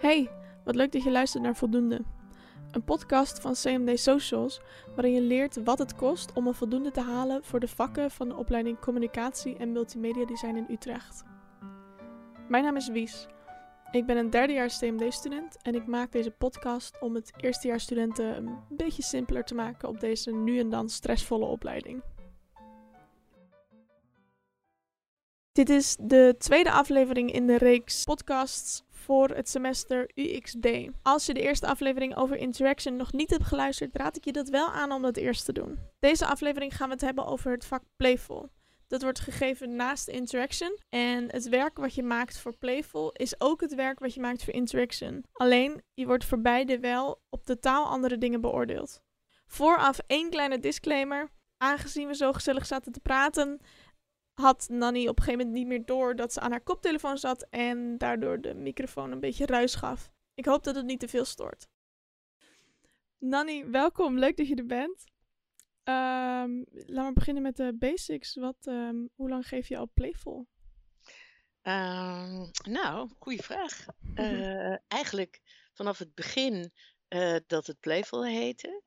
Hey, wat leuk dat je luistert naar Voldoende. Een podcast van CMD Socials, waarin je leert wat het kost om een voldoende te halen voor de vakken van de opleiding Communicatie en Multimedia Design in Utrecht. Mijn naam is Wies. Ik ben een derdejaars CMD-student en ik maak deze podcast om het eerstejaarsstudenten een beetje simpeler te maken op deze nu en dan stressvolle opleiding. Dit is de tweede aflevering in de reeks podcasts voor het semester UXD. Als je de eerste aflevering over interaction nog niet hebt geluisterd, raad ik je dat wel aan om dat eerst te doen. Deze aflevering gaan we het hebben over het vak Playful. Dat wordt gegeven naast interaction. En het werk wat je maakt voor Playful is ook het werk wat je maakt voor interaction. Alleen, je wordt voor beide wel op totaal andere dingen beoordeeld. Vooraf één kleine disclaimer. Aangezien we zo gezellig zaten te praten, had Nanny op een gegeven moment niet meer door dat ze aan haar koptelefoon zat en daardoor de microfoon een beetje ruis gaf. Ik hoop dat het niet te veel stoort. Nanny, welkom. Leuk dat je er bent. Um, laten we beginnen met de basics. Wat, um, hoe lang geef je al Playful? Um, nou, goede vraag. Uh, eigenlijk vanaf het begin uh, dat het Playful heette.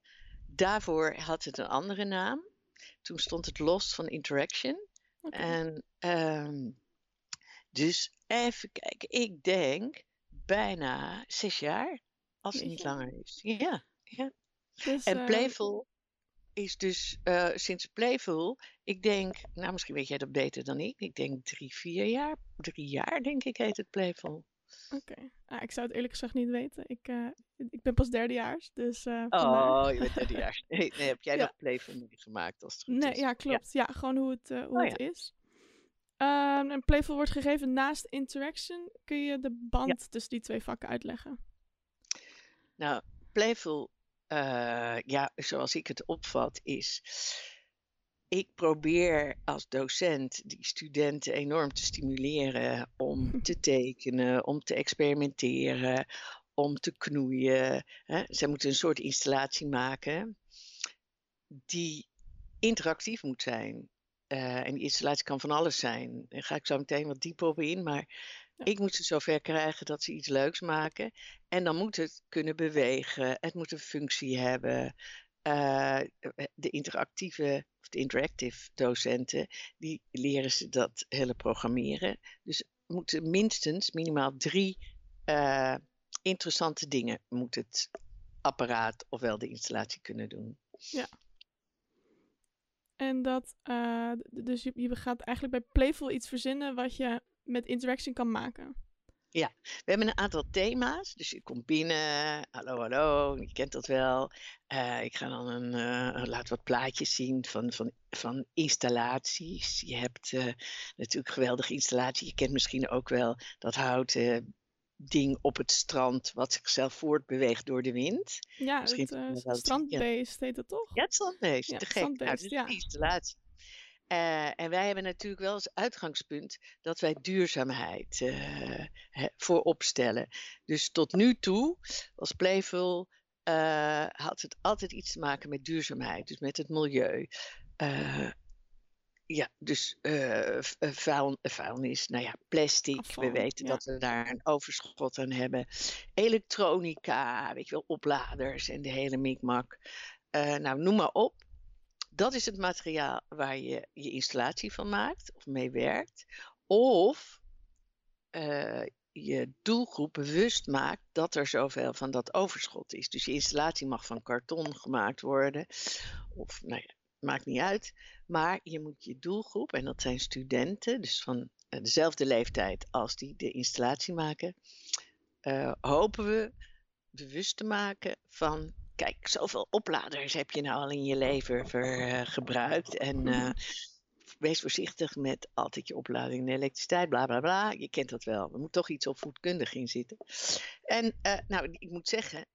Daarvoor had het een andere naam. Toen stond het los van Interaction. Okay. En um, dus even kijken, ik denk bijna zes jaar, als het niet langer is. Ja, ja. Dus, en Playful uh... is dus uh, sinds Playful, ik denk, nou misschien weet jij dat beter dan ik, ik denk drie, vier jaar, drie jaar denk ik heet het Playful. Oké, okay. ah, ik zou het eerlijk gezegd niet weten. Ik, uh, ik ben pas derdejaars, dus... Uh, oh, je bent derdejaars. Nee, nee, heb jij ja. nog Playful gemaakt als het goed nee, is? Ja, klopt. Ja, ja gewoon hoe het, uh, hoe oh, het ja. is. Um, en Playful wordt gegeven naast Interaction. Kun je de band tussen die twee vakken uitleggen? Nou, Playful, ja, zoals ik het opvat, is ik probeer als docent die studenten enorm te stimuleren om te tekenen, om te experimenteren, om te knoeien. Hè. Zij moeten een soort installatie maken die interactief moet zijn. Uh, en die installatie kan van alles zijn. Daar ga ik zo meteen wat dieper op in. Maar ja. ik moet ze zover krijgen dat ze iets leuks maken. En dan moet het kunnen bewegen. Het moet een functie hebben. Uh, de interactieve of de interactive docenten, die leren ze dat hele programmeren. Dus moeten minstens minimaal drie uh, interessante dingen moet het apparaat ofwel de installatie kunnen doen. Ja. En dat, uh, dus je, je gaat eigenlijk bij Playful iets verzinnen wat je met interaction kan maken. Ja, we hebben een aantal thema's. Dus je komt binnen, hallo, hallo, je kent dat wel. Uh, ik ga dan een, uh, laat wat plaatjes zien van, van, van installaties. Je hebt uh, natuurlijk geweldige installatie. Je kent misschien ook wel dat houten ding op het strand wat zichzelf voortbeweegt door de wind. Ja, misschien het strandbeest heet het toch? Ja, het strandbeest. Ja, te gek. Nou, dus ja. installatie. Uh, en wij hebben natuurlijk wel als uitgangspunt dat wij duurzaamheid uh, voorop stellen. Dus tot nu toe, als Playful, uh, had het altijd iets te maken met duurzaamheid, dus met het milieu. ja, dus vuil, vuilnis, nou ja, plastic. Afval, we weten ja. dat we daar een overschot aan hebben. Elektronica, weet je wel, opladers en de hele mikmak. nou, noem maar op dat is het materiaal waar je je installatie van maakt of mee werkt. Of uh, je doelgroep bewust maakt dat er zoveel van dat overschot is. Dus je installatie mag van karton gemaakt worden. Of nou ja, maakt niet uit. Maar je moet je doelgroep, en dat zijn studenten, dus van dezelfde leeftijd als die de installatie maken, uh, hopen we bewust te maken van kijk, zoveel opladers heb je nou al in je leven ver, uh, gebruikt. En uh, wees voorzichtig met altijd je oplading en elektriciteit, bla bla bla. Je kent dat wel. Er moet toch iets opvoedkundig in zitten. En uh, nou, ik moet zeggen,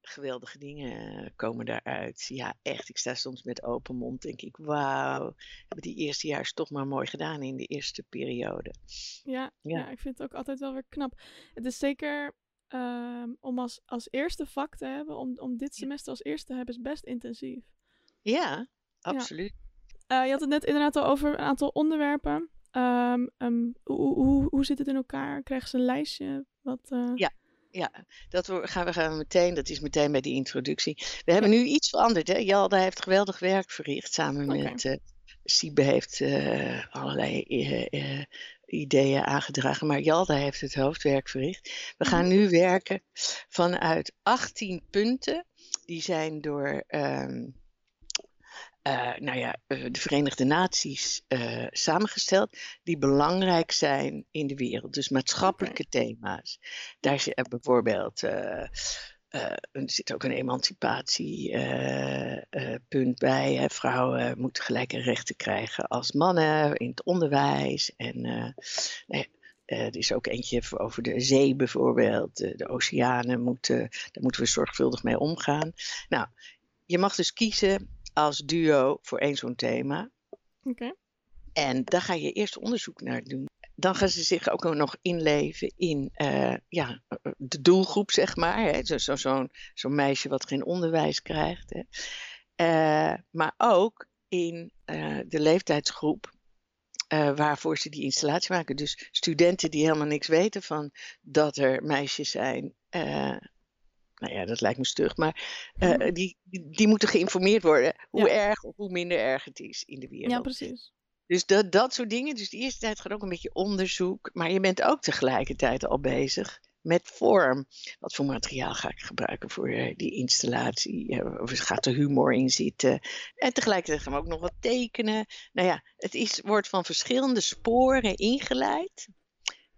geweldige dingen komen daaruit. Ja, echt. Ik sta soms met open mond. Denk ik, wauw. Hebben die eerste jaar toch maar mooi gedaan in de eerste periode. Ja, ja. ja, ik vind het ook altijd wel weer knap. Het is zeker Um, om als, als eerste vak te hebben, om, om dit semester als eerste te hebben, is best intensief. Ja, absoluut. Ja. Uh, je had het net inderdaad al over een aantal onderwerpen. Um, um, hoe, hoe, hoe zit het in elkaar? Krijgen ze een lijstje? Wat, uh... Ja, ja, dat we, gaan we gaan meteen, dat is meteen bij die introductie. We hebben nu iets veranderd. Hè? Jalda heeft geweldig werk verricht samen met uh, Siebe heeft uh, allerlei uh, ideeën aangedragen, maar Jalda heeft het hoofdwerk verricht. We gaan mhm. nu werken vanuit 18 punten. Die zijn door um, uh, nou ja, uh, de Verenigde Naties uh, samengesteld, die belangrijk zijn in de wereld. Dus maatschappelijke okay. thema's. Daar zit bijvoorbeeld. Er zit ook een emancipatiepunt bij. Hè. Vrouwen moeten gelijke rechten krijgen als mannen in het onderwijs. En er is ook eentje over de zee bijvoorbeeld. De, de oceanen moeten, daar moeten we zorgvuldig mee omgaan. Nou, je mag dus kiezen als duo voor één zo'n thema. Oké. En daar ga je eerst onderzoek naar doen. Dan gaan ze zich ook nog inleven in uh, ja, de doelgroep, zeg maar. Zo'n zo, zo, zo meisje wat geen onderwijs krijgt. Hè. Uh, maar ook in uh, de leeftijdsgroep waarvoor ze die installatie maken. Dus studenten die helemaal niks weten van dat er meisjes zijn nou ja, dat lijkt me stug, maar uh, die, die, moeten geïnformeerd worden hoe erg of hoe minder erg het is in de wereld. Ja, precies. Dus dat, dat soort dingen. Dus de eerste tijd gaat ook een beetje onderzoek, maar je bent ook tegelijkertijd al bezig met vorm. Wat voor materiaal ga ik gebruiken voor uh, die installatie? Of gaat er humor in zitten? En tegelijkertijd gaan we ook nog wat tekenen. Nou ja, het is, wordt van verschillende sporen ingeleid.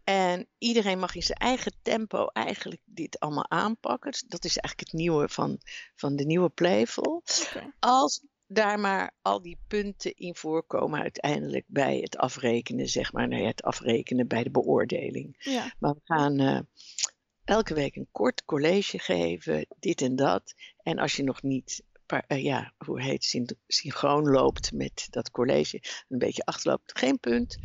En iedereen mag in zijn eigen tempo eigenlijk dit allemaal aanpakken. Dus dat is eigenlijk het nieuwe van, van de nieuwe Playful. Okay. Als daar maar al die punten in voorkomen uiteindelijk bij het afrekenen, zeg maar. Nou ja, het afrekenen bij de beoordeling. Ja. Maar we gaan uh, elke week een kort college geven, dit en dat. En als je nog niet uh, ja, hoe heet synchroon loopt met dat college, een beetje achterloopt, geen punt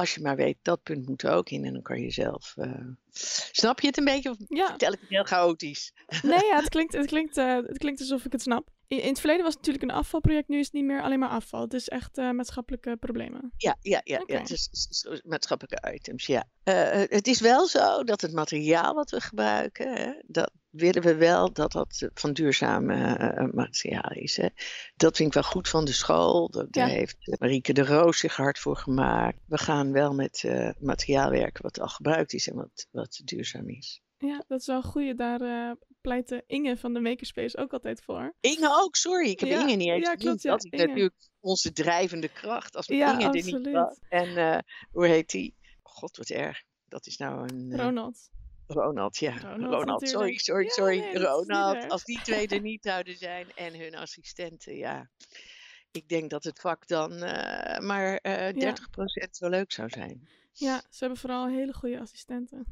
als je maar weet, dat punt moet er ook in. En dan kan je zelf. Uh... Snap je het een beetje? Of ja. vertel ik het heel chaotisch? Nee, ja, het klinkt, het, klinkt, het klinkt alsof ik het snap. In, het verleden was het natuurlijk een afvalproject, nu is het niet meer alleen maar afval. Het is echt uh, maatschappelijke problemen. Ja, ja, ja, okay. ja het is, maatschappelijke items, ja. het is wel zo dat het materiaal wat we gebruiken, hè, dat, willen we wel dat dat van duurzaam uh, materiaal is. Hè. Dat vind ik wel goed van de school. Daar ja. heeft Marieke de Roos zich hard voor gemaakt. We gaan wel met materiaal werken wat al gebruikt is en wat, wat duurzaam is. Ja, dat is wel een goede. Daar uh, pleit Inge van de Makerspace ook altijd voor. Inge ook, sorry. Ik heb ja, Inge niet eens ja, klopt, ja, Dat is natuurlijk onze drijvende kracht. Als ja, Inge absoluut. er niet was. En hoe heet die? God, wat erg. Dat is nou een... Ronald. Ronald, ja. Ronald, Ronald sorry, sorry, ja, sorry. Nee, Ronald, als die twee er niet zouden zijn en hun assistenten, ja. Ik denk dat het vak dan uh, maar uh, 30% ja. wel leuk zou zijn. Ja, ze hebben vooral hele goede assistenten.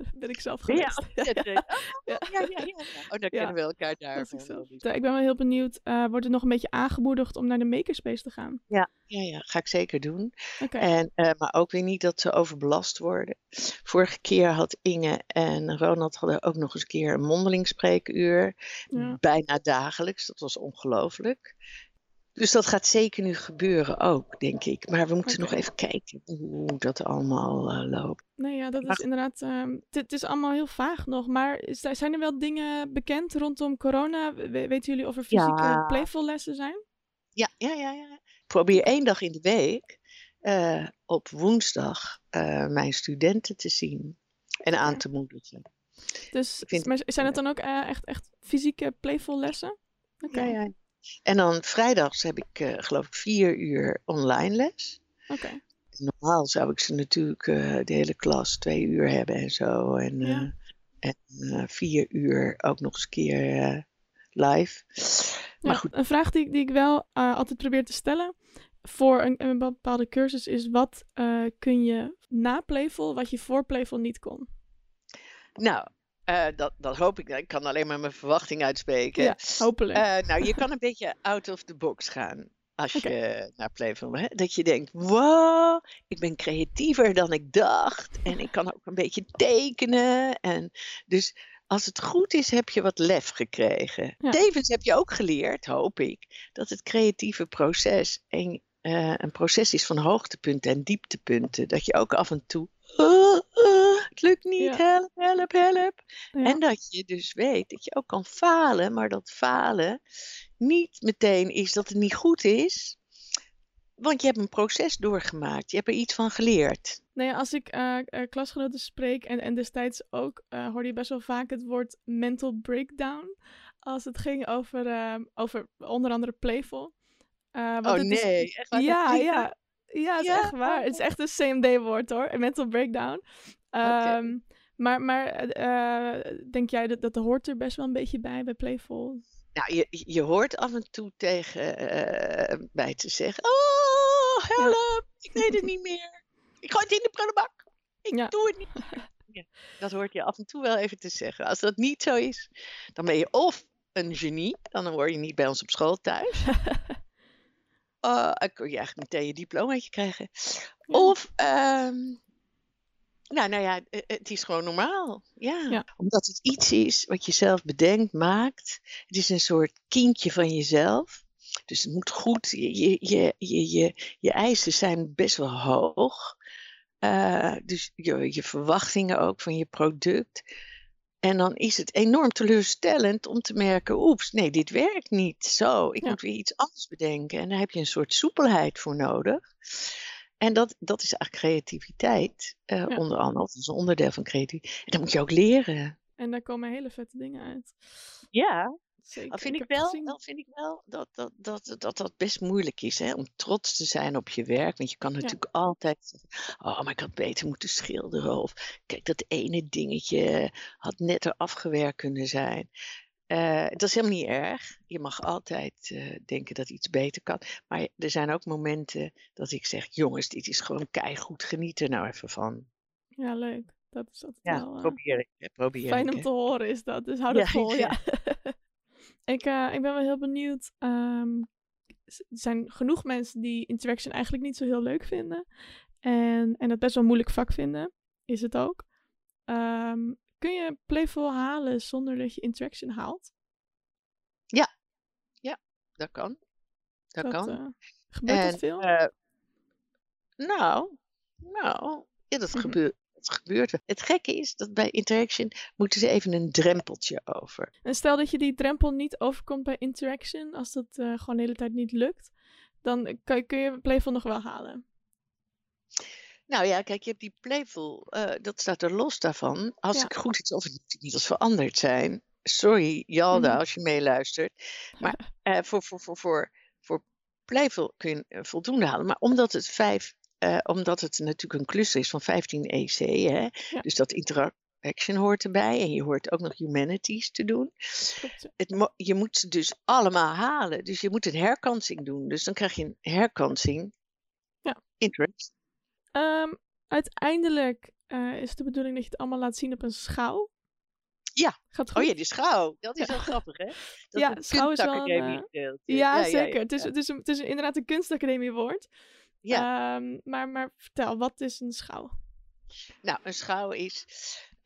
ben ik zelf geweest. Ja, ja, ja. ja, ja, ja. Oh, dan kennen we elkaar daar. Ik ben wel heel benieuwd, uh, wordt het nog een beetje aangemoedigd om naar de Makerspace te gaan? Ja, ja, ja. ga ik zeker doen. Okay. En, uh, maar ook weer niet dat ze overbelast worden. Vorige keer had Inge en Ronald hadden ook nog eens een keer een mondeling spreekuur. Bijna dagelijks, dat was ongelooflijk. Dus dat gaat zeker nu gebeuren ook, denk ik. Maar we moeten okay. nog even kijken hoe dat allemaal uh, loopt. Nee, ja, dat is inderdaad. Um, het is allemaal heel vaag nog. Maar zijn er wel dingen bekend rondom corona? weten jullie of er fysieke ja. playful lessen zijn? Ja, ja, ja. ja. Ik probeer één dag in de week uh, op woensdag uh, mijn studenten te zien en aan te moedigen. Dus maar zijn het dan ook echt, echt fysieke playful lessen? Okay. Ja, ja. En dan vrijdags heb ik, uh, geloof ik, vier uur online les. Oké. Okay. Normaal zou ik ze natuurlijk uh, de hele klas twee uur hebben en zo. En, ja. uh, en vier uur ook nog eens een keer live. Maar ja, goed. Een vraag die, die ik wel altijd probeer te stellen voor een, een bepaalde cursus is: wat kun je na Playful wat je voor Playful niet kon? Nou, uh, dat, dat hoop ik. Ik kan alleen maar mijn verwachting uitspreken. Ja, hopelijk. Uh, nou, je kan een beetje out of the box gaan als okay. je naar Playful hè? Dat je denkt, wow, ik ben creatiever dan ik dacht. En ik kan ook een beetje tekenen. En dus als het goed is, heb je wat lef gekregen. Ja. Tevens heb je ook geleerd, hoop ik, dat het creatieve proces een, uh, een proces is van hoogtepunten en dieptepunten. Dat je ook af en toe het lukt niet, help, help, help. En dat je dus weet dat je ook kan falen, maar dat falen niet meteen is dat het niet goed is. Want je hebt een proces doorgemaakt. Je hebt er iets van geleerd. Nee, als ik uh, klasgenoten spreek en, en destijds ook, uh, hoorde je best wel vaak het woord mental breakdown. Als het ging over, over onder andere Playful. oh nee, is, echt waar? Ja, ja. Ja, het is echt waar. Het is echt een same day woord hoor. Een mental breakdown. Ehm, maar maar denk jij dat dat hoort er best wel een beetje bij, bij Playful? Nou, je, je hoort af en toe tegen bij te zeggen... Oh, help! Ik weet het niet meer. Ik gooi het in de prullenbak. Ik doe het niet. Ja, dat hoort je af en toe wel even te zeggen. Als dat niet zo is, dan ben je of een genie, dan word je niet bij ons op school thuis. uh, ik kon je eigenlijk meteen je diplomaatje krijgen. Of, um, nou, nou ja, het is gewoon normaal. Ja. ja. Omdat het iets is wat je zelf bedenkt, maakt. Het is een soort kindje van jezelf. Dus het moet goed. Je, je, je, je, je eisen zijn best wel hoog. Uh, dus je, je verwachtingen ook van je product. En dan is het enorm teleurstellend om te merken: oeps, nee, dit werkt niet. Zo, ik moet weer iets anders bedenken. En daar heb je een soort soepelheid voor nodig. En dat, dat is eigenlijk creativiteit, uh, ja. onder andere. Dat is een onderdeel van creativiteit. En dat moet je ook leren. En daar komen hele vette dingen uit. Ja, Zeker. vind ik, wel, dan vind ik wel dat dat, dat, dat, dat best moeilijk is hè, om trots te zijn op je werk. Want je kan natuurlijk altijd zeggen, oh, maar ik had beter moeten schilderen. Of kijk, dat ene dingetje had netter afgewerkt kunnen zijn. Uh, dat is helemaal niet erg. Je mag altijd uh, denken dat iets beter kan. Maar er zijn ook momenten dat ik zeg: jongens, dit is gewoon keihard. Geniet er nou even van. Ja, leuk. Dat is altijd ja, wel. Uh, probeer ik. Probeer fijn ik, om te horen is dat. Dus hou dat ja, vol. Ja. ik, ik ben wel heel benieuwd. Um, er zijn genoeg mensen die interaction eigenlijk niet zo heel leuk vinden. En, en dat best wel een moeilijk vak vinden. Is het ook. Um, Kun je playful halen zonder dat je interaction haalt? Ja, ja, dat kan. Dat, dat kan. Uh, gebeurt en, dat veel? Uh, nou, nou, ja, dat, mm gebeurt, dat gebeurt wel. Het gekke is dat bij interaction moeten ze even een drempeltje over. En stel dat je die drempel niet overkomt bij interaction, als dat uh, gewoon de hele tijd niet lukt, dan kan, kun je playful nog wel halen. Nou ja, kijk, je hebt die playful, uh, dat staat er los daarvan. Als ja. ik goed iets of het niet als veranderd zijn. Sorry, Jalda, mm. als je meeluistert. Maar uh, voor, voor, voor, voor, voor playful kun je voldoende halen. Maar omdat het vijf, omdat het natuurlijk een cluster is van 15 EC, hè, ja. dus dat interaction hoort erbij en je hoort ook nog humanities te doen. Het, je moet ze dus allemaal halen. Dus je moet een herkansing doen. Dus dan krijg je een herkansing. Ja. Interest. Um, uiteindelijk uh, is de bedoeling dat je het allemaal laat zien op een schouw. Ja. Gaat goed? Oh ja, die schouw. Dat is ja. wel grappig, hè? Dat ja, schouw is wel een, uh, ja, ja, zeker. Het, is, het, is een, het is inderdaad een kunstacademiewoord. Ja. Um, maar, maar vertel, wat is een schouw? Nou, een schouw is...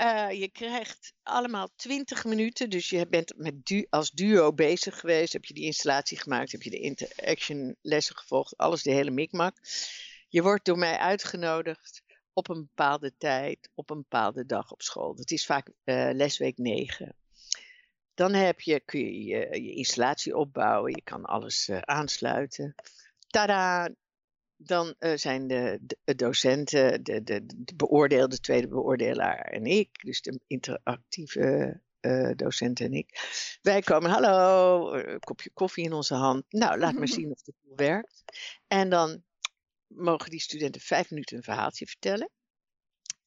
Uh, je krijgt allemaal 20 minuten, dus je bent met du als duo bezig geweest. Heb je die installatie gemaakt, heb je de interaction lessen gevolgd, alles de hele mikmak. Je wordt door mij uitgenodigd op een bepaalde tijd, op een bepaalde dag op school. Dat is vaak uh, lesweek 9. Dan heb je, kun je, je, je installatie opbouwen, je kan alles uh, aansluiten. Tada! Dan uh, zijn de, de, docenten, de, de, de beoordeelde, tweede beoordelaar en ik, dus de interactieve docent en ik. Wij komen, hallo, een kopje koffie in onze hand. Nou, laat maar zien of het werkt. En dan mogen die studenten vijf minuten een verhaaltje vertellen.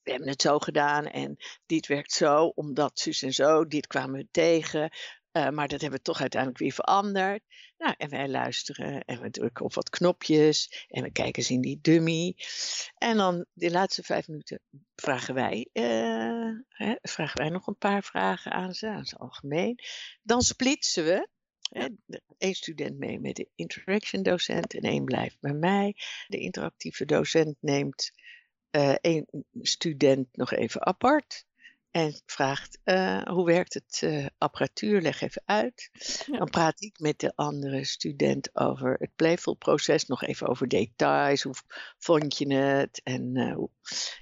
We hebben het zo gedaan en dit werkt zo, omdat zus en zo, dit kwamen we tegen. Uh, maar dat hebben we toch uiteindelijk weer veranderd. Nou, en wij luisteren en we drukken op wat knopjes en we kijken eens in die dummy. En dan de laatste vijf minuten vragen wij, uh, hè, vragen wij nog een paar vragen aan ze, aan het algemeen. Dan splitsen we Eén student mee met de interaction docent en één blijft bij mij. De interactieve docent neemt uh, één student nog even apart. En vraagt uh, hoe werkt het uh, apparatuur, leg even uit. Ja. Dan praat ik met de andere student over het playful-proces, nog even over details. Hoe vond je het? En uh, hoe,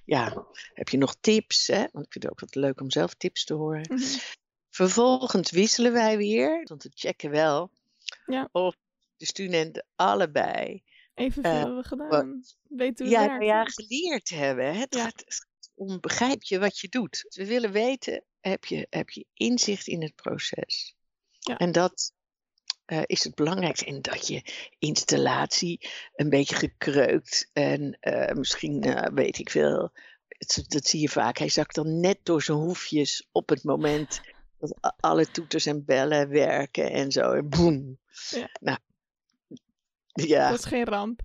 ja, heb je nog tips? Hè? Want ik vind het ook wat leuk om zelf tips te horen. Mm -hmm. Vervolgens wisselen wij weer, want we checken wel ja. of de studenten allebei Evenveel hebben we gedaan. Weten ja, hoe het werkt. ja, geleerd hebben. Het Ja. gaat begrijp je wat je doet. We willen weten, heb je, heb je inzicht in het proces? Ja. En dat eh, is het belangrijkste. En dat je installatie een beetje gekreukt en eh, misschien eh, weet ik veel. Het- dat zie je vaak. Hij zakt dan net door zijn hoefjes op het moment dat alle toeters en bellen werken en zo. En boem. Ja. Nou, ja, Dat is geen ramp.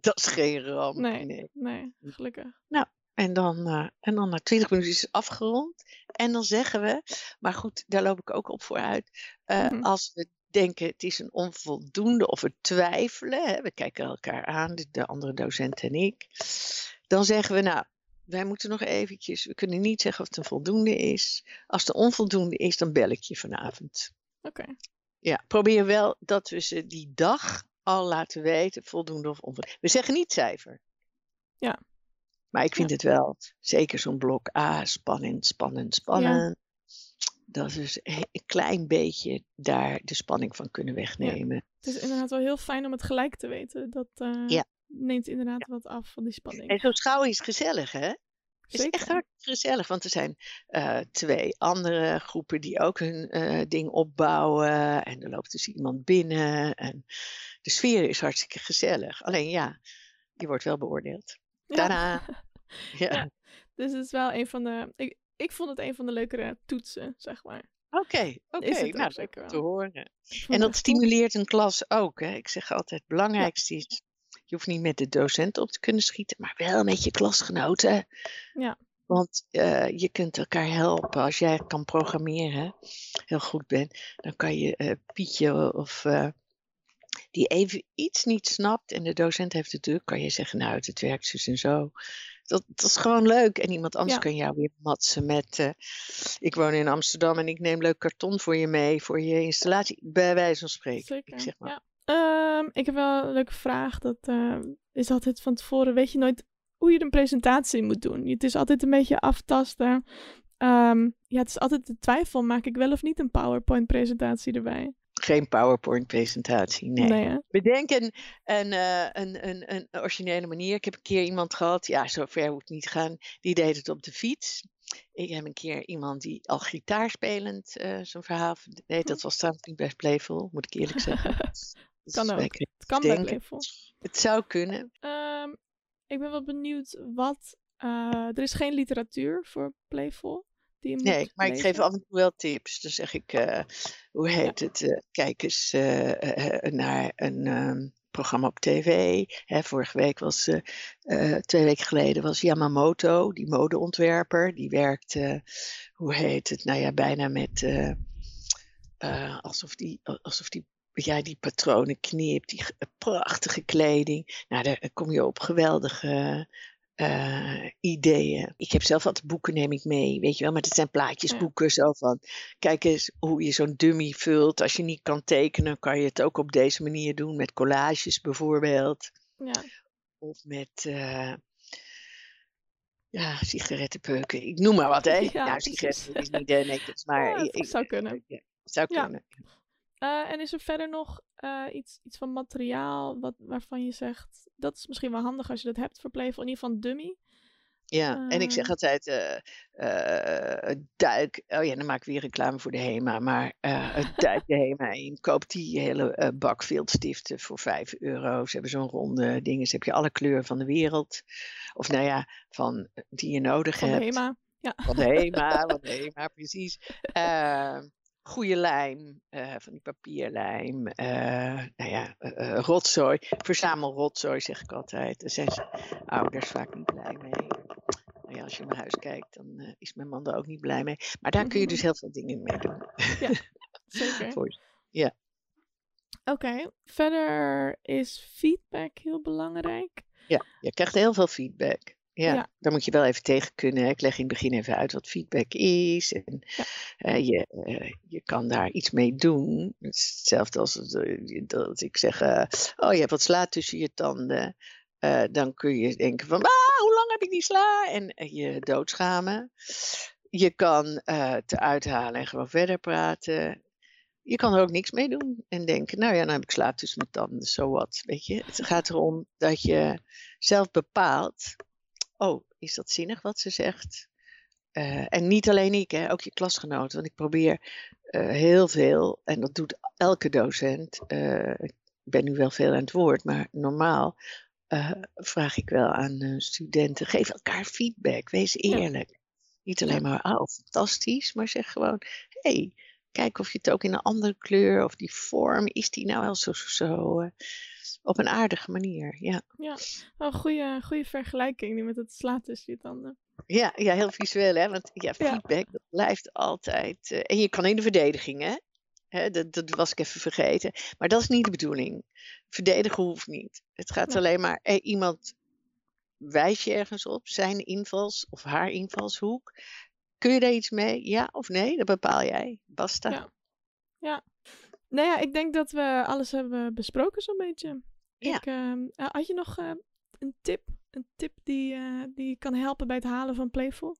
dat is geen ramp. Nee. nee. Nee, gelukkig. En dan, eh, en dan na 20 minuten is het afgerond. En dan zeggen we, maar goed, daar loop ik ook op vooruit. Mhm. Als we denken het is een onvoldoende of we twijfelen, hè, we kijken elkaar aan, de, de andere docent en ik. Dan zeggen we, nou, wij moeten nog eventjes, we kunnen niet zeggen of het een voldoende is. Als het onvoldoende is, dan bel ik je vanavond. Oké. Ja, probeer wel dat we ze die dag al laten weten, voldoende of onvoldoende. We zeggen niet cijfer. Ja. Maar ik vind het wel, zeker zo'n blok A, spannend, spannend, spannend. Dat is dus een klein beetje daar de spanning van kunnen wegnemen. Het is inderdaad wel heel fijn om het gelijk te weten. Dat eh, neemt inderdaad wat af van die spanning. En zo'n schouw is gezellig, hè? Het is echt hartstikke gezellig, want er zijn eh, twee andere groepen die ook hun eh, ding opbouwen. En er loopt dus iemand binnen. En de sfeer is hartstikke gezellig. Alleen ja, je wordt wel beoordeeld. Ja. Tadaa! Ja. Ja. Dus het is wel een van de. Ik, ik vond het een van de leukere toetsen, zeg maar. Oké, oké. Nou, zeker wel. te horen. En dat stimuleert een klas ook. Hè? Ik zeg altijd, het belangrijkste is, je hoeft niet met de docent op te kunnen schieten, maar wel met je klasgenoten. Ja. Want eh, je kunt elkaar helpen. Als jij kan programmeren, heel goed bent, dan kan je eh, Pietje of eh, die even iets niet snapt en de docent heeft het druk, kan je zeggen, nou, het werkt zus en zo. Dat, dat is gewoon leuk. En iemand anders Ja. kan jou weer matsen met, eh, ik woon in Amsterdam en ik neem leuk karton voor je mee, voor je installatie, bij wijze van spreken. Zeker. Zeg maar. Ja. Ehm, ik heb wel een leuke vraag. Dat eh, is altijd van tevoren. Weet je nooit hoe je een presentatie moet doen? Het is altijd een beetje aftasten. Ehm, ja, het is altijd de twijfel. Maak ik wel of niet een PowerPoint-presentatie erbij? Geen PowerPoint-presentatie, nee. Bedenk een, een, eh, een, een, een originele manier. Ik heb een keer iemand gehad, ja, zover moet het niet gaan, die deed het op de fiets. Ik heb een keer iemand die al gitaarspelend eh zijn verhaal deed. Dat was trouwens niet best playful, moet ik eerlijk zeggen. Kan ook. Het kan bij. Playful. Het zou kunnen. Ehm, ik ben wel benieuwd wat. eh, er is geen literatuur voor Playful. Die je moet Nee, maar ik geef af en toe wel tips. Dan zeg ik, eh, hoe heet het? eh, kijk eens eh, naar een ehm, programma op tv. Hè, vorige week was, twee weken geleden was Yamamoto, die modeontwerper. Die werkt, hoe heet het? Nou ja, bijna met, alsof die, alsof die ja, die patronen knipt, die ge- prachtige kleding. Nou, daar kom je op geweldige eh, ideeën. Ik heb zelf wat boeken, neem ik mee, weet je wel. Maar het zijn plaatjesboeken zo van, kijk eens hoe je zo'n dummy vult. Als je niet kan tekenen, kan je het ook op deze manier doen. Met collages bijvoorbeeld. Ja, Of met, eh, ja, sigarettenpeuken. Ik noem maar wat, hè. Ja, nou, sigaretten is niet eh, netjes, maar... Ja, ik- zou kunnen. ja, zou kunnen. Eh, en is er verder nog eh, iets, iets van materiaal wat, waarvan je zegt... Dat is misschien wel handig als je dat hebt voor Playful. In ieder geval een dummy. Ja, en ik zeg Eh. altijd, het duik, oh ja, dan maak ik weer reclame voor de HEMA, maar het duik de HEMA in, koop die hele bak viltstiften voor 5 euro. Ze hebben zo'n ronde dingen, ze heb je alle kleuren van de wereld, of nou ja, van die je nodig Van de hebt. HEMA. Ja. Van de HEMA, van de HEMA, precies. Goede lijm, eh, van die papierlijm, eh, nou ja, eh, rotzooi. Verzamel rotzooi, zeg ik altijd. Daar zijn ze ouders vaak niet blij mee. Nou ja, als je in mijn huis kijkt, dan is mijn man er ook niet blij mee. Maar daar kun je dus heel veel dingen mee doen. Zeker. Voor- Oké. Verder is feedback heel belangrijk. ja, je krijgt heel veel feedback. Ja, Ja. daar moet je wel even tegen kunnen. hè. Ik leg in het begin even uit wat feedback is. En Ja. eh, je, eh, je kan daar iets mee doen. Het is hetzelfde als eh, dat ik zeg: Oh, je hebt wat sla tussen je tanden. Dan kun je denken: van, ah, Hoe lang heb ik die sla? En je doodschamen. Je kan het eruit halen en gewoon verder praten. Je kan er ook niks mee doen en denken: Nou ja, dan heb ik sla tussen mijn tanden. So what? Weet je, het gaat erom dat je zelf bepaalt oh, is dat zinnig wat ze zegt? Eh, en niet alleen ik, hè, ook je klasgenoten. Want ik probeer eh, heel veel, en dat doet elke docent. eh, ik ben nu wel veel aan het woord, maar normaal vraag ik wel aan studenten: geef elkaar feedback, wees Ja. eerlijk. Niet alleen maar, oh, fantastisch, maar zeg gewoon: hey, kijk of je het ook in een andere kleur of die vorm, is die nou wel zo, zo, zo op een aardige manier. Ja. Ja, een goede, goede vergelijking nu met het slaan tussen je tanden. Ja, ja, heel visueel, hè? Want ja, Ja. feedback, dat blijft altijd. eh, en je kan in de verdediging, hè? Hè, dat, dat was ik even vergeten. Maar dat is niet de bedoeling. Verdedigen hoeft niet. Het gaat alleen maar, eh, iemand wijst je ergens op, zijn invals of haar invalshoek. Kun je daar iets mee? Ja of nee? Dat bepaal jij. Basta. Ja. Ja. Nou ja, ik denk dat we alles hebben besproken zo'n beetje. Ja. Ik, ehm, eh, had je nog eh, een tip? Een tip die, eh, die kan helpen bij het halen van Playful?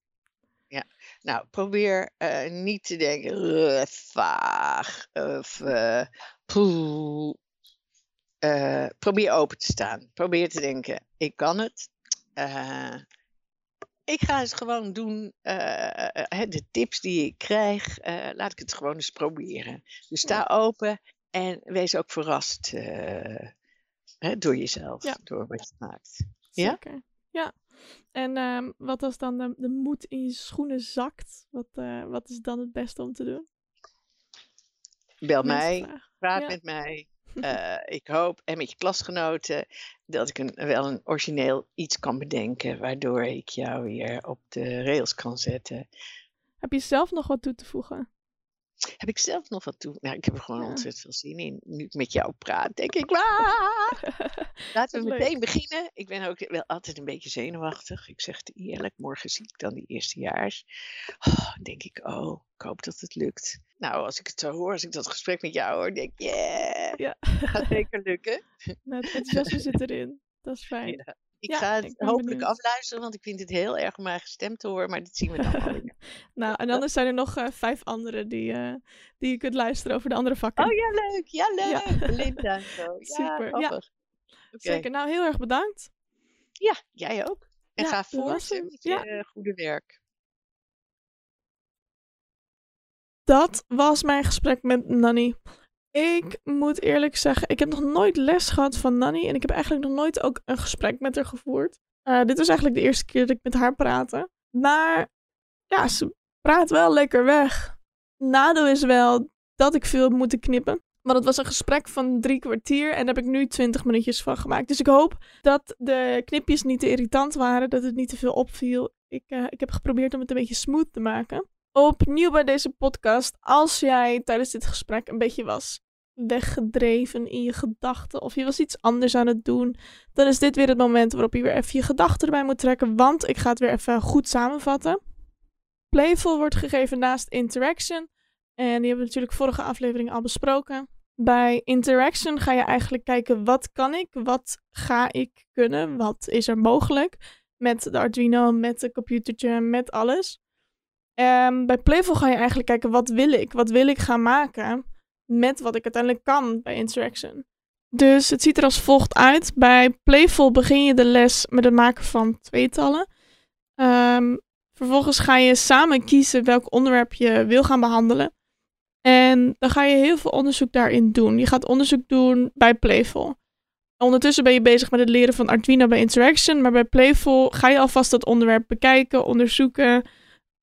Nou, probeer niet te denken, "Ugh, vaag of eh, poeh. Eh, probeer open te staan. Probeer te denken, ik kan het. Ik ga het gewoon doen. de tips die ik krijg, laat ik het gewoon eens proberen. Dus sta open en wees ook verrast hè, door jezelf, Ja. door wat je maakt. Ja? Zeker. Ja. En ehm, wat als dan de, de moed in je schoenen zakt? Wat, eh, wat is dan het beste om te doen? Bel mij, praat Ja. met mij. Eh, ik hoop, en met je klasgenoten, dat ik een, wel een origineel iets kan bedenken, waardoor ik jou weer op de rails kan zetten. Heb je zelf nog wat toe te voegen? Heb ik zelf nog wat toe? Nou, ik heb er gewoon Ja. ontzettend veel zin in. Nu ik met jou praat, denk ik, laten we meteen leuk. beginnen. Ik ben ook wel altijd een beetje zenuwachtig. Ik zeg het eerlijk, morgen zie ik dan die eerstejaars. Oh, denk ik, oh, ik hoop dat het lukt. Nou, als ik het zo hoor, als ik dat gesprek met jou hoor, denk ik, yeah, Ja. gaat zeker lukken. Nou, het enthousiasme zit erin. Dat is fijn. Ja. Ik Ja, ga het ik hopelijk benieuwd. afluisteren, want ik vind het heel erg om mijn eigen stem te horen, maar dat zien we dan wel. Nou, en anders zijn er nog eh, vijf andere die, eh, die je kunt luisteren over de andere vakken. Oh ja, leuk. Ja, Ja. leuk. Linda en zo. Super, ja. Zeker. Nou, heel erg bedankt. Ja, jij ook. En ga voort hem. met je eh, goede werk. Dat was mijn gesprek met Nanny. Ik moet eerlijk zeggen, ik heb nog nooit les gehad van Nanny. En ik heb eigenlijk nog nooit ook een gesprek met haar gevoerd. Eh, dit was eigenlijk de eerste keer dat ik met haar praatte. Maar ja, ze praat wel lekker weg. Nadeel is wel dat ik veel moeten knippen. Maar het was een gesprek van drie kwartier en daar heb ik nu twintig minuutjes van gemaakt. Dus ik hoop dat de knipjes niet te irritant waren, dat het niet te veel opviel. Ik, eh, ik heb geprobeerd om het een beetje smooth te maken. Opnieuw bij deze podcast, als jij tijdens dit gesprek een beetje was weggedreven in je gedachten of je was iets anders aan het doen, dan is dit weer het moment waarop je weer even je gedachten erbij moet trekken, want ik ga het weer even goed samenvatten. Playful wordt gegeven naast Interaction en die hebben we natuurlijk vorige aflevering al besproken. Bij Interaction ga je eigenlijk kijken wat kan ik, wat ga ik kunnen, wat is er mogelijk met de Arduino, met de computertje, met alles. Ehm, bij Playful ga je eigenlijk kijken wat wil ik, wat wil ik gaan maken met wat ik uiteindelijk kan bij Interaction. Dus het ziet er als volgt uit. Bij Playful begin je de les met het maken van tweetallen. Ehm, vervolgens ga je samen kiezen welk onderwerp je wil gaan behandelen. En dan ga je heel veel onderzoek daarin doen. Je gaat onderzoek doen bij Playful. Ondertussen ben je bezig met het leren van Arduino bij Interaction. Maar bij Playful ga je alvast dat onderwerp bekijken, onderzoeken.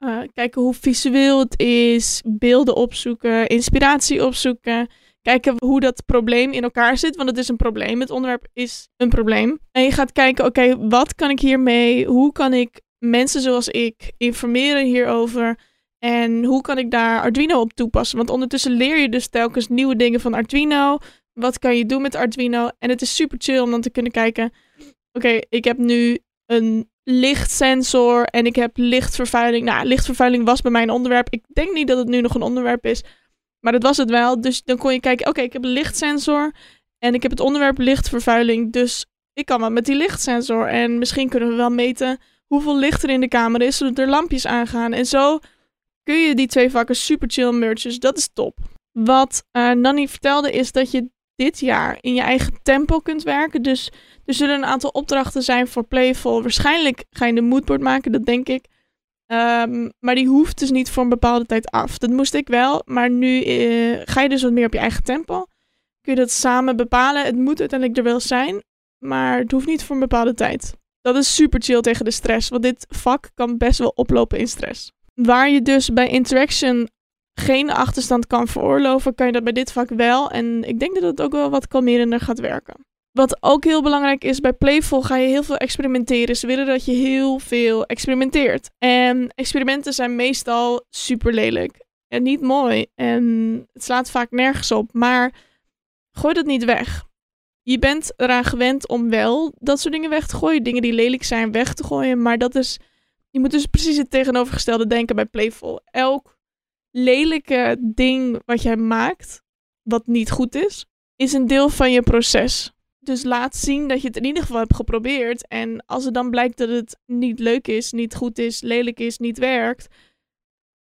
Eh, kijken hoe visueel het is. Beelden opzoeken. Inspiratie opzoeken. Kijken hoe dat probleem in elkaar zit. Want het is een probleem. Het onderwerp is een probleem. En je gaat kijken, oké, wat kan ik hiermee? Hoe kan ik mensen zoals ik informeren hierover? En hoe kan ik daar Arduino op toepassen? Want ondertussen leer je dus telkens nieuwe dingen van Arduino. Wat kan je doen met Arduino? En het is super chill om dan te kunnen kijken. Oké, ik heb nu een lichtsensor en ik heb lichtvervuiling. Nou, lichtvervuiling was bij mij een onderwerp. Ik denk niet dat het nu nog een onderwerp is, maar dat was het wel. Dus dan kon je kijken, oké, ik heb een lichtsensor en ik heb het onderwerp lichtvervuiling. Dus ik kan wel met die lichtsensor en misschien kunnen we wel meten hoeveel licht er in de kamer is, zodat er lampjes aangaan. En zo kun je die twee vakken super chill mergen. Dus dat is top. Wat uh, Nanny vertelde is dat je dit jaar in je eigen tempo kunt werken. Dus er zullen een aantal opdrachten zijn voor Playful. Waarschijnlijk ga je een moodboard maken, dat denk ik. Ehm, maar die hoeft dus niet voor een bepaalde tijd af. Dat moest ik wel, maar nu uh, ga je dus wat meer op je eigen tempo. Kun je dat samen bepalen. Het moet uiteindelijk er wel zijn, maar het hoeft niet voor een bepaalde tijd. Dat is super chill tegen de stress, want dit vak kan best wel oplopen in stress. Waar je dus bij interaction geen achterstand kan veroorloven, kan je dat bij dit vak wel. En ik denk dat het ook wel wat kalmerender gaat werken. Wat ook heel belangrijk is, bij Playful ga je heel veel experimenteren. Ze willen dat je heel veel experimenteert. En experimenten zijn meestal super lelijk. En niet mooi. En het slaat vaak nergens op. Maar gooi dat niet weg. Je bent eraan gewend om wel dat soort dingen weg te gooien. Dingen die lelijk zijn weg te gooien. Maar dat is. Je moet dus precies het tegenovergestelde denken bij Playful. Elk lelijke ding wat jij maakt, wat niet goed is, is een deel van je proces. Dus laat zien dat je het in ieder geval hebt geprobeerd. En als het dan blijkt dat het niet leuk is, niet goed is, lelijk is, niet werkt,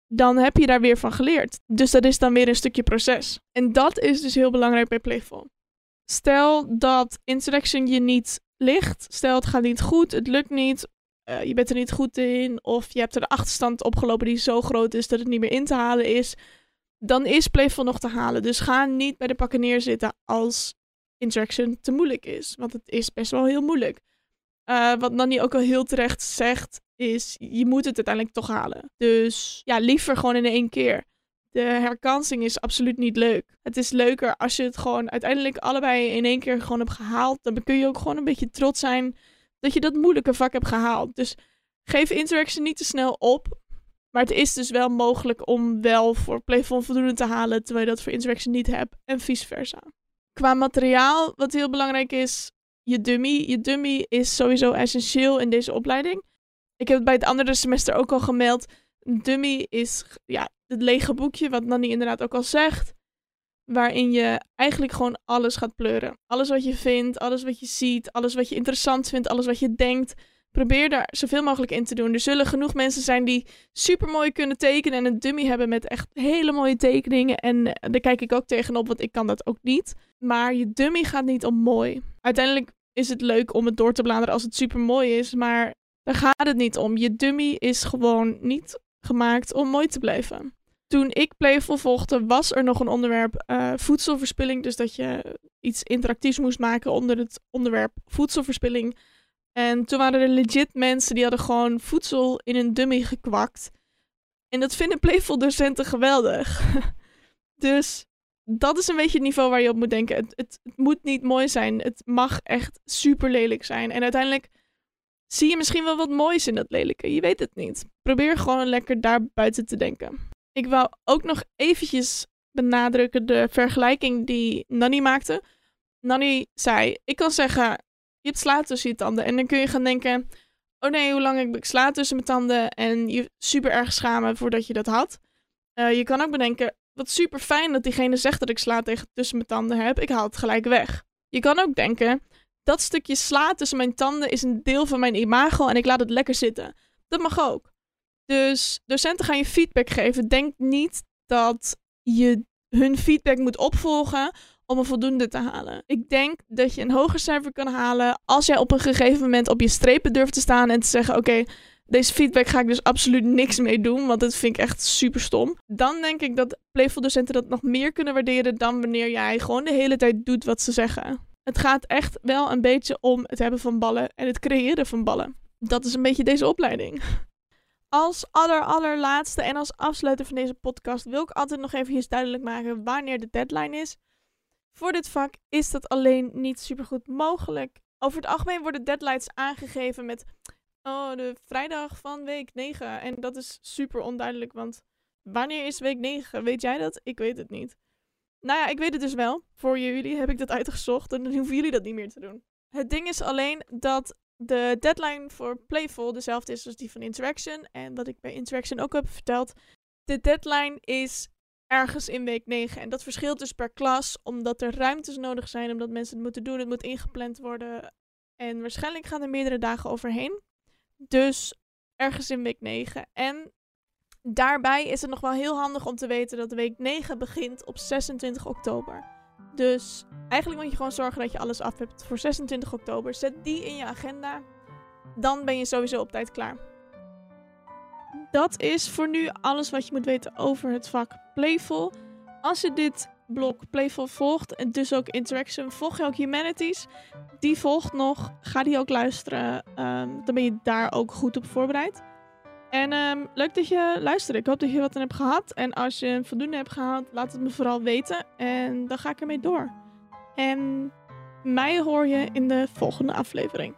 dan heb je daar weer van geleerd. Dus dat is dan weer een stukje proces. En dat is dus heel belangrijk bij Playful. Stel dat interaction je niet ligt, stel het gaat niet goed, het lukt niet, uh, je bent er niet goed in, of je hebt er een achterstand opgelopen die zo groot is dat het niet meer in te halen is, dan is Playful nog te halen. Dus ga niet bij de pakken neerzitten als interaction te moeilijk is, want het is best wel heel moeilijk. Uh, wat Nanny ook al heel terecht zegt, is je moet het uiteindelijk toch halen. Dus ja, liever gewoon in één keer. De herkansing is absoluut niet leuk. Het is leuker als je het gewoon uiteindelijk allebei in één keer gewoon hebt gehaald. Dan kun je ook gewoon een beetje trots zijn dat je dat moeilijke vak hebt gehaald. Dus geef Interaction niet te snel op. Maar het is dus wel mogelijk om wel voor Playful voldoende te halen, terwijl je dat voor Interaction niet hebt. En vice versa. Qua materiaal, wat heel belangrijk is, je dummy. Je dummy is sowieso essentieel in deze opleiding. Ik heb het bij het andere semester ook al gemeld. Een dummy is ja, het lege boekje, wat Nanny inderdaad ook al zegt. Waarin je eigenlijk gewoon alles gaat pleuren. Alles wat je vindt, alles wat je ziet, alles wat je interessant vindt, alles wat je denkt. Probeer daar zoveel mogelijk in te doen. Er zullen genoeg mensen zijn die super mooi kunnen tekenen en een dummy hebben met echt hele mooie tekeningen. En eh, daar kijk ik ook tegenop, want ik kan dat ook niet. Maar je dummy gaat niet om mooi. Uiteindelijk is het leuk om het door te bladeren als het super mooi is, maar daar gaat het niet om. Je dummy is gewoon niet gemaakt om mooi te blijven toen ik Playful volgde, was er nog een onderwerp uh, voedselverspilling. Dus dat je iets interactiefs moest maken onder het onderwerp voedselverspilling. En toen waren er legit mensen die hadden gewoon voedsel in een dummy gekwakt. En dat vinden Playful docenten geweldig. dus dat is een beetje het niveau waar je op moet denken. Het, het, het moet niet mooi zijn. Het mag echt super lelijk zijn. En uiteindelijk zie je misschien wel wat moois in dat lelijke. Je weet het niet. Probeer gewoon lekker daar buiten te denken. Ik wou ook nog eventjes benadrukken de vergelijking die Nanny maakte. Nanny zei, ik kan zeggen, je hebt sla tussen je tanden. En dan kun je gaan denken, oh nee, hoe lang heb ik sla tussen mijn tanden? En je super erg schamen voordat je dat had. Uh, je kan ook bedenken, wat super fijn dat diegene zegt dat ik sla tegen tussen mijn tanden heb. Ik haal het gelijk weg. Je kan ook denken, dat stukje sla tussen mijn tanden is een deel van mijn imago en ik laat het lekker zitten. Dat mag ook. Dus docenten gaan je feedback geven. Denk niet dat je hun feedback moet opvolgen om een voldoende te halen. Ik denk dat je een hoger cijfer kan halen als jij op een gegeven moment op je strepen durft te staan en te zeggen: Oké, deze feedback ga ik dus absoluut niks mee doen, want dat vind ik echt super stom. Dan denk ik dat playful docenten dat nog meer kunnen waarderen dan wanneer jij gewoon de hele tijd doet wat ze zeggen. Het gaat echt wel een beetje om het hebben van ballen en het creëren van ballen. Dat is een beetje deze opleiding. Als aller allerlaatste en als afsluiter van deze podcast wil ik altijd nog even duidelijk maken wanneer de deadline is. Voor dit vak is dat alleen niet super goed mogelijk. Over het algemeen worden deadlines aangegeven met oh, de vrijdag van week 9. En dat is super onduidelijk, want wanneer is week 9? Weet jij dat? Ik weet het niet. Nou ja, ik weet het dus wel. Voor jullie heb ik dat uitgezocht en dan hoeven jullie dat niet meer te doen. Het ding is alleen dat de deadline voor Playful dezelfde is als die van Interaction. En wat ik bij Interaction ook heb verteld. De deadline is ergens in week 9. En dat verschilt dus per klas, omdat er ruimtes nodig zijn, omdat mensen het moeten doen. Het moet ingepland worden. En waarschijnlijk gaan er meerdere dagen overheen. Dus ergens in week 9. En daarbij is het nog wel heel handig om te weten dat week 9 begint op 26 oktober. Dus eigenlijk moet je gewoon zorgen dat je alles af hebt voor 26 oktober. Zet die in je agenda. Dan ben je sowieso op tijd klaar. Dat is voor nu alles wat je moet weten over het vak Playful. Als je dit blok Playful volgt en dus ook Interaction, volg je ook Humanities. Die volgt nog. Ga die ook luisteren. Ehm, dan ben je daar ook goed op voorbereid. En ehm, leuk dat je luistert. Ik hoop dat je wat aan hebt gehad. En als je voldoende hebt gehaald, laat het me vooral weten. En dan ga ik ermee door. En mij hoor je in de volgende aflevering.